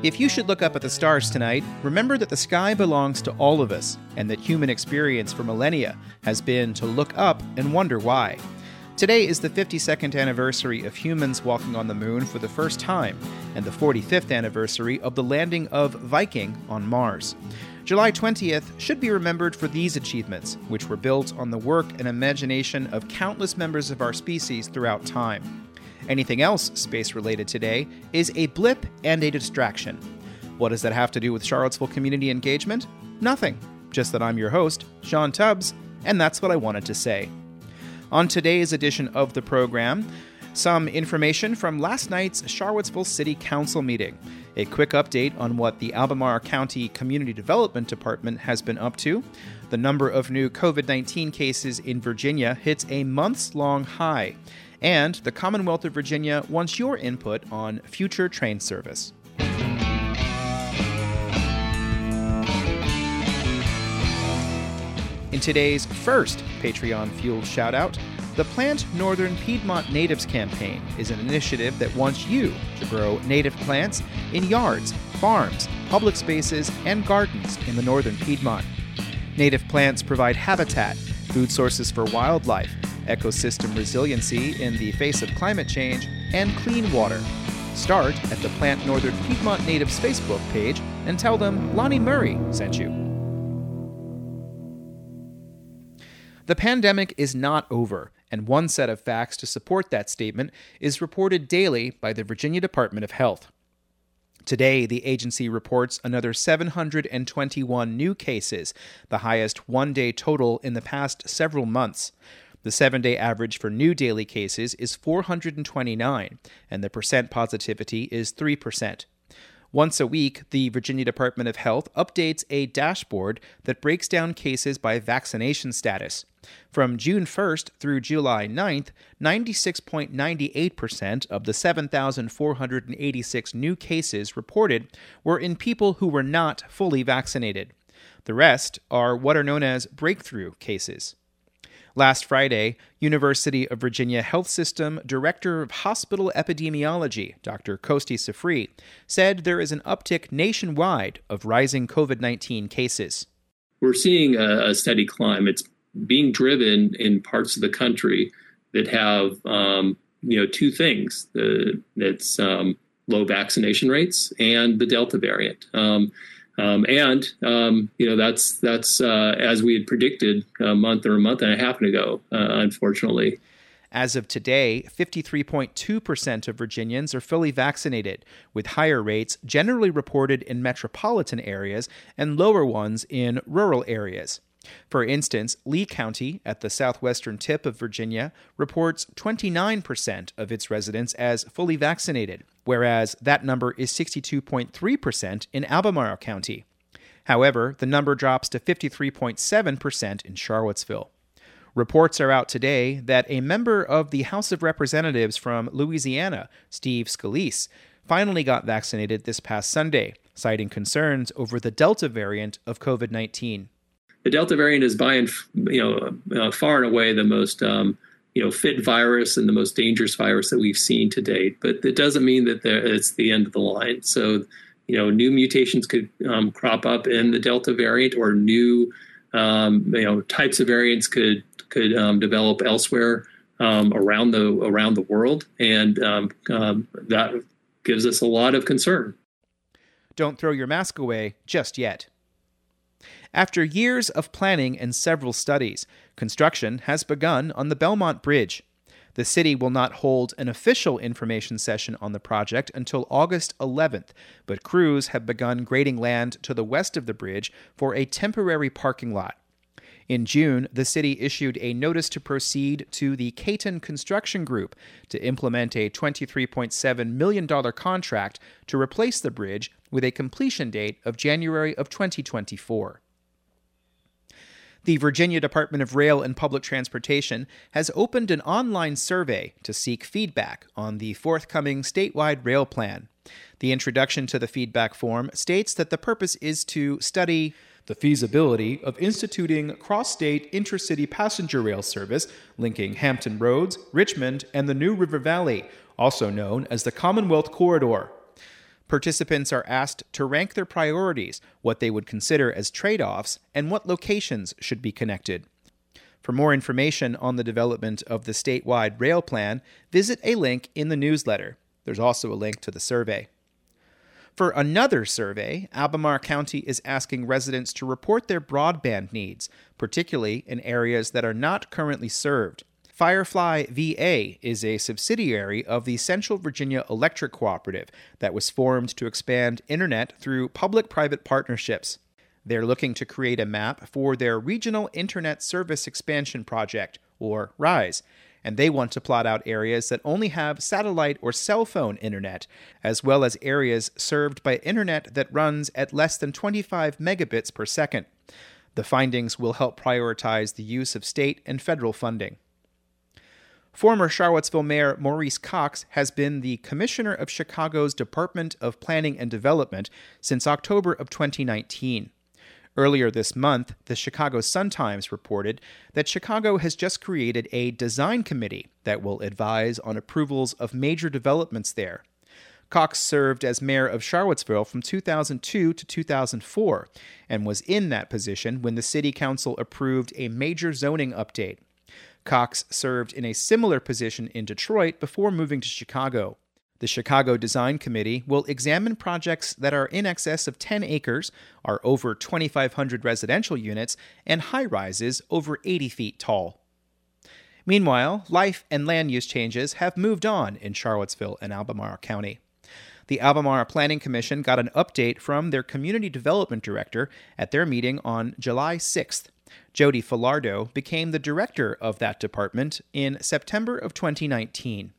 If you should look up at the stars tonight, remember that the sky belongs to all of us, and that human experience for millennia has been to look up and wonder why. Today is the 52nd anniversary of humans walking on the moon for the first time, and the 45th anniversary of the landing of Viking on Mars. July 20th should be remembered for these achievements, which were built on the work and imagination of countless members of our species throughout time. Anything else space related today is a blip and a distraction. What does that have to do with Charlottesville community engagement? Nothing. Just that I'm your host, Sean Tubbs, and that's what I wanted to say. On today's edition of the program, some information from last night's Charlottesville City Council meeting, a quick update on what the Albemarle County Community Development Department has been up to, the number of new COVID 19 cases in Virginia hits a months long high, and the Commonwealth of Virginia wants your input on future train service. In today's first Patreon fueled shoutout, the Plant Northern Piedmont Natives campaign is an initiative that wants you to grow native plants in yards, farms, public spaces, and gardens in the northern Piedmont. Native plants provide habitat, food sources for wildlife, ecosystem resiliency in the face of climate change, and clean water. Start at the Plant Northern Piedmont Natives Facebook page and tell them Lonnie Murray sent you. The pandemic is not over, and one set of facts to support that statement is reported daily by the Virginia Department of Health. Today, the agency reports another 721 new cases, the highest one day total in the past several months. The seven day average for new daily cases is 429, and the percent positivity is 3%. Once a week, the Virginia Department of Health updates a dashboard that breaks down cases by vaccination status. From June 1st through July 9th, 96.98% of the 7,486 new cases reported were in people who were not fully vaccinated. The rest are what are known as breakthrough cases. Last Friday, University of Virginia Health System Director of Hospital Epidemiology, Dr. Costi Sifri, said there is an uptick nationwide of rising COVID 19 cases. We're seeing a, steady climb. It's being driven in parts of the country that have, um, you know, two things. The, that's um, low vaccination rates and the Delta variant. Um, um, and um, you know that's that's uh, as we had predicted a month or a month and a half ago, uh, unfortunately. As of today, 53.2% of Virginians are fully vaccinated, with higher rates generally reported in metropolitan areas and lower ones in rural areas. For instance, Lee County, at the southwestern tip of Virginia, reports 29% of its residents as fully vaccinated, whereas that number is 62.3% in Albemarle County. However, the number drops to 53.7% in Charlottesville. Reports are out today that a member of the House of Representatives from Louisiana, Steve Scalise, finally got vaccinated this past Sunday, citing concerns over the Delta variant of COVID 19 the Delta variant is by and you know uh, far and away the most um, you know fit virus and the most dangerous virus that we've seen to date. But it doesn't mean that there, it's the end of the line. So you know new mutations could um, crop up in the Delta variant, or new um, you know types of variants could could um, develop elsewhere um, around the around the world, and um, that gives us a lot of concern. Don't throw your mask away just yet. After years of planning and several studies, construction has begun on the Belmont Bridge. The city will not hold an official information session on the project until August 11th, but crews have begun grading land to the west of the bridge for a temporary parking lot. In June, the city issued a notice to proceed to the Caton Construction Group to implement a $23.7 million contract to replace the bridge with a completion date of January of 2024. The Virginia Department of Rail and Public Transportation has opened an online survey to seek feedback on the forthcoming statewide rail plan. The introduction to the feedback form states that the purpose is to study the feasibility of instituting cross state intercity passenger rail service linking Hampton Roads, Richmond, and the New River Valley, also known as the Commonwealth Corridor. Participants are asked to rank their priorities, what they would consider as trade offs, and what locations should be connected. For more information on the development of the statewide rail plan, visit a link in the newsletter. There's also a link to the survey. For another survey, Albemarle County is asking residents to report their broadband needs, particularly in areas that are not currently served. Firefly VA is a subsidiary of the Central Virginia Electric Cooperative that was formed to expand internet through public private partnerships. They're looking to create a map for their Regional Internet Service Expansion Project, or RISE, and they want to plot out areas that only have satellite or cell phone internet, as well as areas served by internet that runs at less than 25 megabits per second. The findings will help prioritize the use of state and federal funding. Former Charlottesville Mayor Maurice Cox has been the Commissioner of Chicago's Department of Planning and Development since October of 2019. Earlier this month, the Chicago Sun-Times reported that Chicago has just created a design committee that will advise on approvals of major developments there. Cox served as mayor of Charlottesville from 2002 to 2004 and was in that position when the city council approved a major zoning update. Cox served in a similar position in Detroit before moving to Chicago. The Chicago Design Committee will examine projects that are in excess of 10 acres, are over 2,500 residential units, and high rises over 80 feet tall. Meanwhile, life and land use changes have moved on in Charlottesville and Albemarle County. The Albemarle Planning Commission got an update from their Community Development Director at their meeting on July 6th. Jodie Filardo became the director of that department in September of 2019.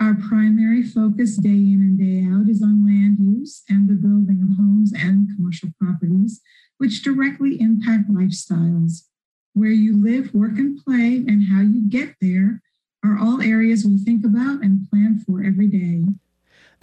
Our primary focus day in and day out is on land use and the building of homes and commercial properties, which directly impact lifestyles. Where you live, work, and play, and how you get there are all areas we think about and plan for every day.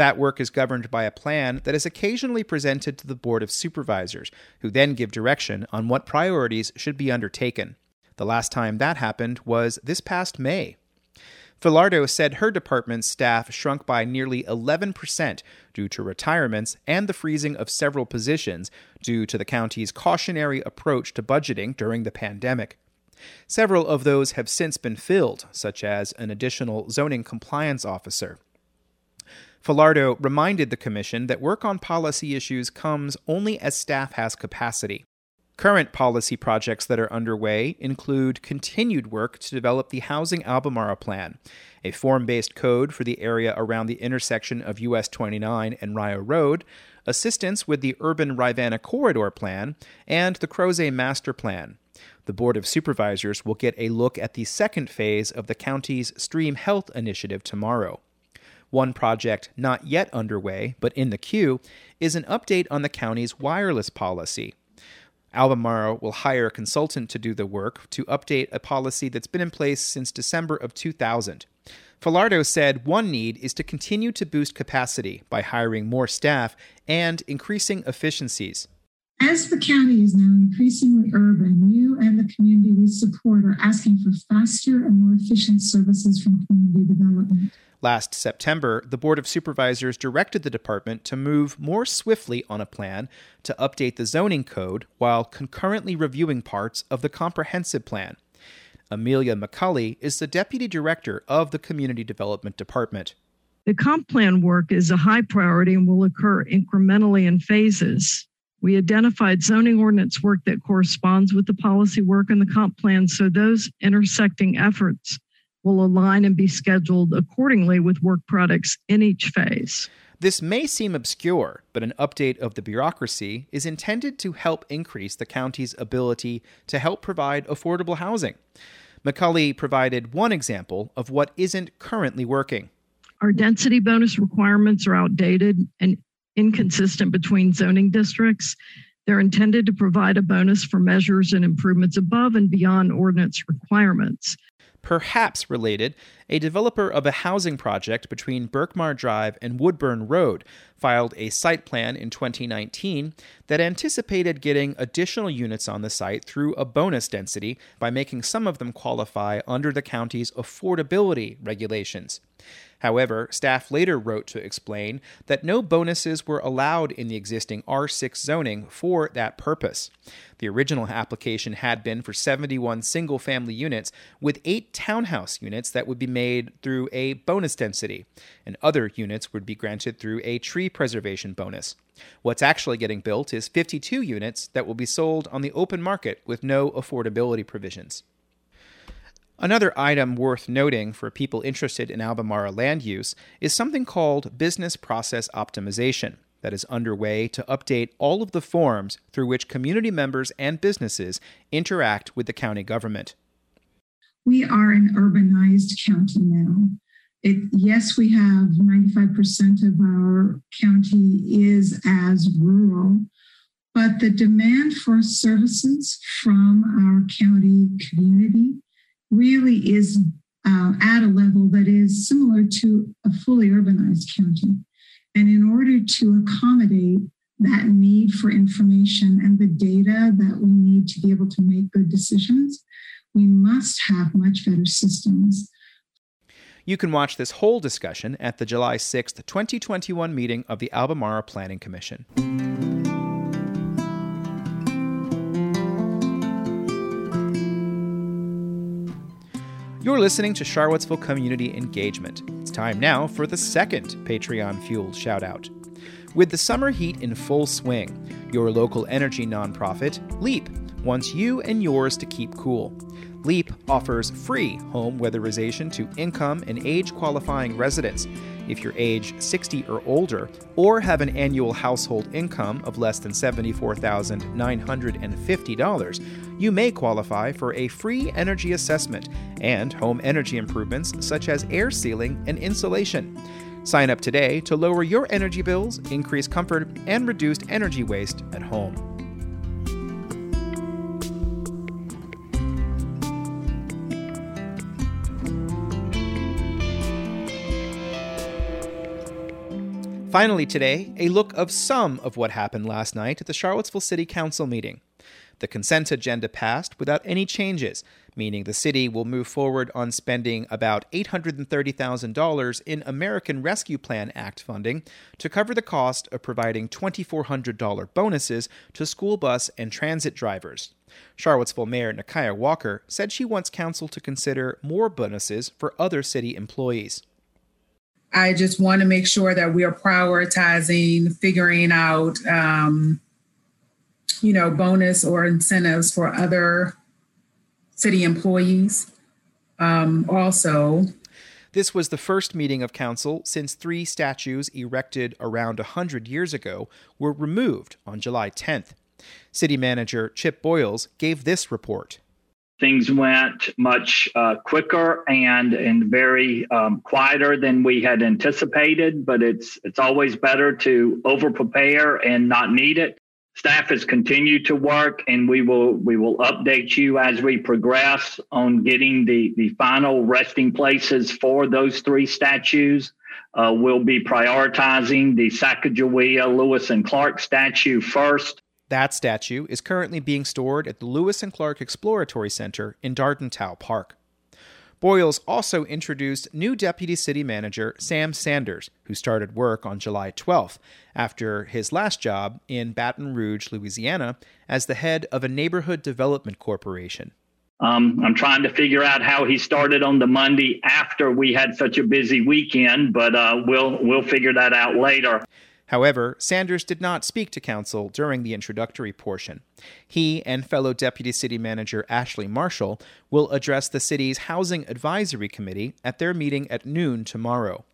That work is governed by a plan that is occasionally presented to the Board of Supervisors, who then give direction on what priorities should be undertaken. The last time that happened was this past May. Filardo said her department's staff shrunk by nearly 11% due to retirements and the freezing of several positions due to the county's cautionary approach to budgeting during the pandemic. Several of those have since been filled, such as an additional zoning compliance officer. Filardo reminded the Commission that work on policy issues comes only as staff has capacity. Current policy projects that are underway include continued work to develop the Housing Albemarle Plan, a form based code for the area around the intersection of US 29 and Rio Road, assistance with the Urban Rivanna Corridor Plan, and the Crozet Master Plan. The Board of Supervisors will get a look at the second phase of the county's Stream Health Initiative tomorrow. One project not yet underway, but in the queue, is an update on the county's wireless policy. Albemarle will hire a consultant to do the work to update a policy that's been in place since December of 2000. Filardo said one need is to continue to boost capacity by hiring more staff and increasing efficiencies. As the county is now increasingly urban, you and the community we support are asking for faster and more efficient services from community development. Last September, the Board of Supervisors directed the department to move more swiftly on a plan to update the zoning code while concurrently reviewing parts of the comprehensive plan. Amelia McCulley is the Deputy Director of the Community Development Department. The comp plan work is a high priority and will occur incrementally in phases. We identified zoning ordinance work that corresponds with the policy work and the comp plan, so those intersecting efforts will align and be scheduled accordingly with work products in each phase. This may seem obscure, but an update of the bureaucracy is intended to help increase the county's ability to help provide affordable housing. McCulley provided one example of what isn't currently working. Our density bonus requirements are outdated and inconsistent between zoning districts. They're intended to provide a bonus for measures and improvements above and beyond ordinance requirements. Perhaps related, a developer of a housing project between Berkmar Drive and Woodburn Road filed a site plan in 2019 that anticipated getting additional units on the site through a bonus density by making some of them qualify under the county's affordability regulations. However, staff later wrote to explain that no bonuses were allowed in the existing R6 zoning for that purpose. The original application had been for 71 single family units, with eight townhouse units that would be made through a bonus density, and other units would be granted through a tree preservation bonus. What's actually getting built is 52 units that will be sold on the open market with no affordability provisions. Another item worth noting for people interested in Albemarle land use is something called business process optimization that is underway to update all of the forms through which community members and businesses interact with the county government. We are an urbanized county now. It, yes, we have 95% of our county is as rural, but the demand for services from our county community really is uh, at a level that is similar to a fully urbanized county. And in order to accommodate that need for information and the data that we need to be able to make good decisions, we must have much better systems. You can watch this whole discussion at the July 6th, 2021 meeting of the Albemarle Planning Commission. You're listening to Charlottesville Community Engagement. It's time now for the second Patreon fueled shout out. With the summer heat in full swing, your local energy nonprofit, LEAP, wants you and yours to keep cool. LEAP offers free home weatherization to income and age qualifying residents. If you're age 60 or older, or have an annual household income of less than $74,950, you may qualify for a free energy assessment and home energy improvements such as air sealing and insulation. Sign up today to lower your energy bills, increase comfort, and reduce energy waste at home. Finally, today, a look of some of what happened last night at the Charlottesville City Council meeting. The consent agenda passed without any changes, meaning the city will move forward on spending about $830,000 in American Rescue Plan Act funding to cover the cost of providing $2,400 bonuses to school bus and transit drivers. Charlottesville Mayor Nikuyah Walker said she wants council to consider more bonuses for other city employees. I just want to make sure that we are prioritizing figuring out, um, you know, bonus or incentives for other city employees. Um, also, this was the first meeting of council since three statues erected around 100 years ago were removed on July 10th. City Manager Chip Boyles gave this report things went much uh, quicker and and very um, quieter than we had anticipated. But it's it's always better to over prepare and not need it. Staff has continued to work, and we will we will update you as we progress on getting the the final resting places for those three statues. Uh, we'll be prioritizing the Sacagawea, Lewis, and Clark statue first that statue is currently being stored at the Lewis and Clark Exploratory Center in Darden Towe Park. Boyles also introduced new Deputy City Manager Sam Sanders, who started work on July 12th after his last job in Baton Rouge, Louisiana, as the head of a neighborhood development corporation. Um, I'm trying to figure out how he started on the Monday after we had such a busy weekend, but uh, we'll we'll figure that out later. However, Sanders did not speak to council during the introductory portion. He and fellow Deputy City Manager Ashley Marshall will address the city's Housing Advisory Committee at their meeting at noon tomorrow.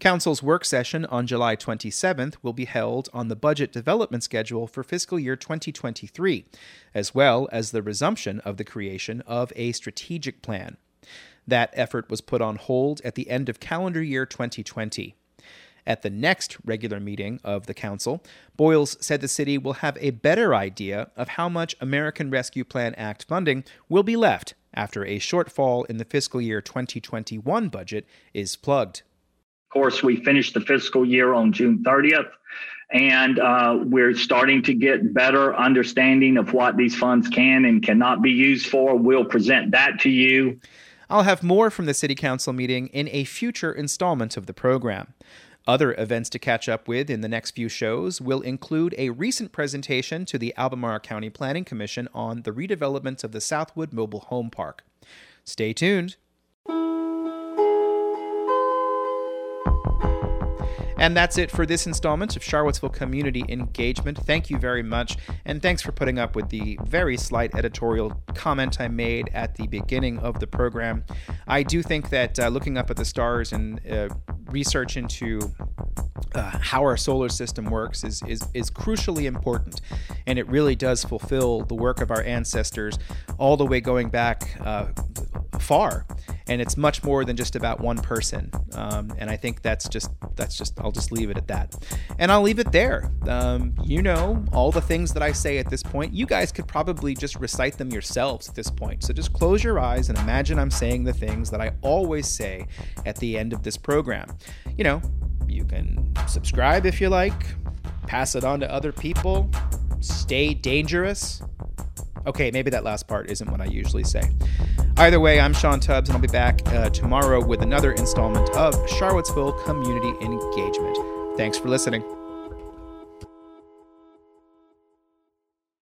Council's work session on July 27th will be held on the budget development schedule for fiscal year 2023, as well as the resumption of the creation of a strategic plan. That effort was put on hold at the end of calendar year 2020. At the next regular meeting of the Council, Boyles said the city will have a better idea of how much American Rescue Plan Act funding will be left after a shortfall in the fiscal year 2021 budget is plugged. Of course, we finished the fiscal year on June 30th, and uh, we're starting to get better understanding of what these funds can and cannot be used for. We'll present that to you I'll have more from the City Council meeting in a future installment of the program. Other events to catch up with in the next few shows will include a recent presentation to the Albemarle County Planning Commission on the redevelopment of the Southwood Mobile Home Park. Stay tuned. And that's it for this installment of Charlottesville Community Engagement. Thank you very much, and thanks for putting up with the very slight editorial comment I made at the beginning of the program. I do think that uh, looking up at the stars and uh, research into uh, how our solar system works is, is is crucially important, and it really does fulfill the work of our ancestors all the way going back uh, far and it's much more than just about one person. Um, and i think that's just that's just i'll just leave it at that. And i'll leave it there. Um, you know all the things that i say at this point you guys could probably just recite them yourselves at this point. So just close your eyes and imagine i'm saying the things that i always say at the end of this program. You know you can subscribe if you like pass it on to other people stay dangerous Okay, maybe that last part isn't what I usually say. Either way, I'm Sean Tubbs, and I'll be back uh, tomorrow with another installment of Charlottesville Community Engagement. Thanks for listening.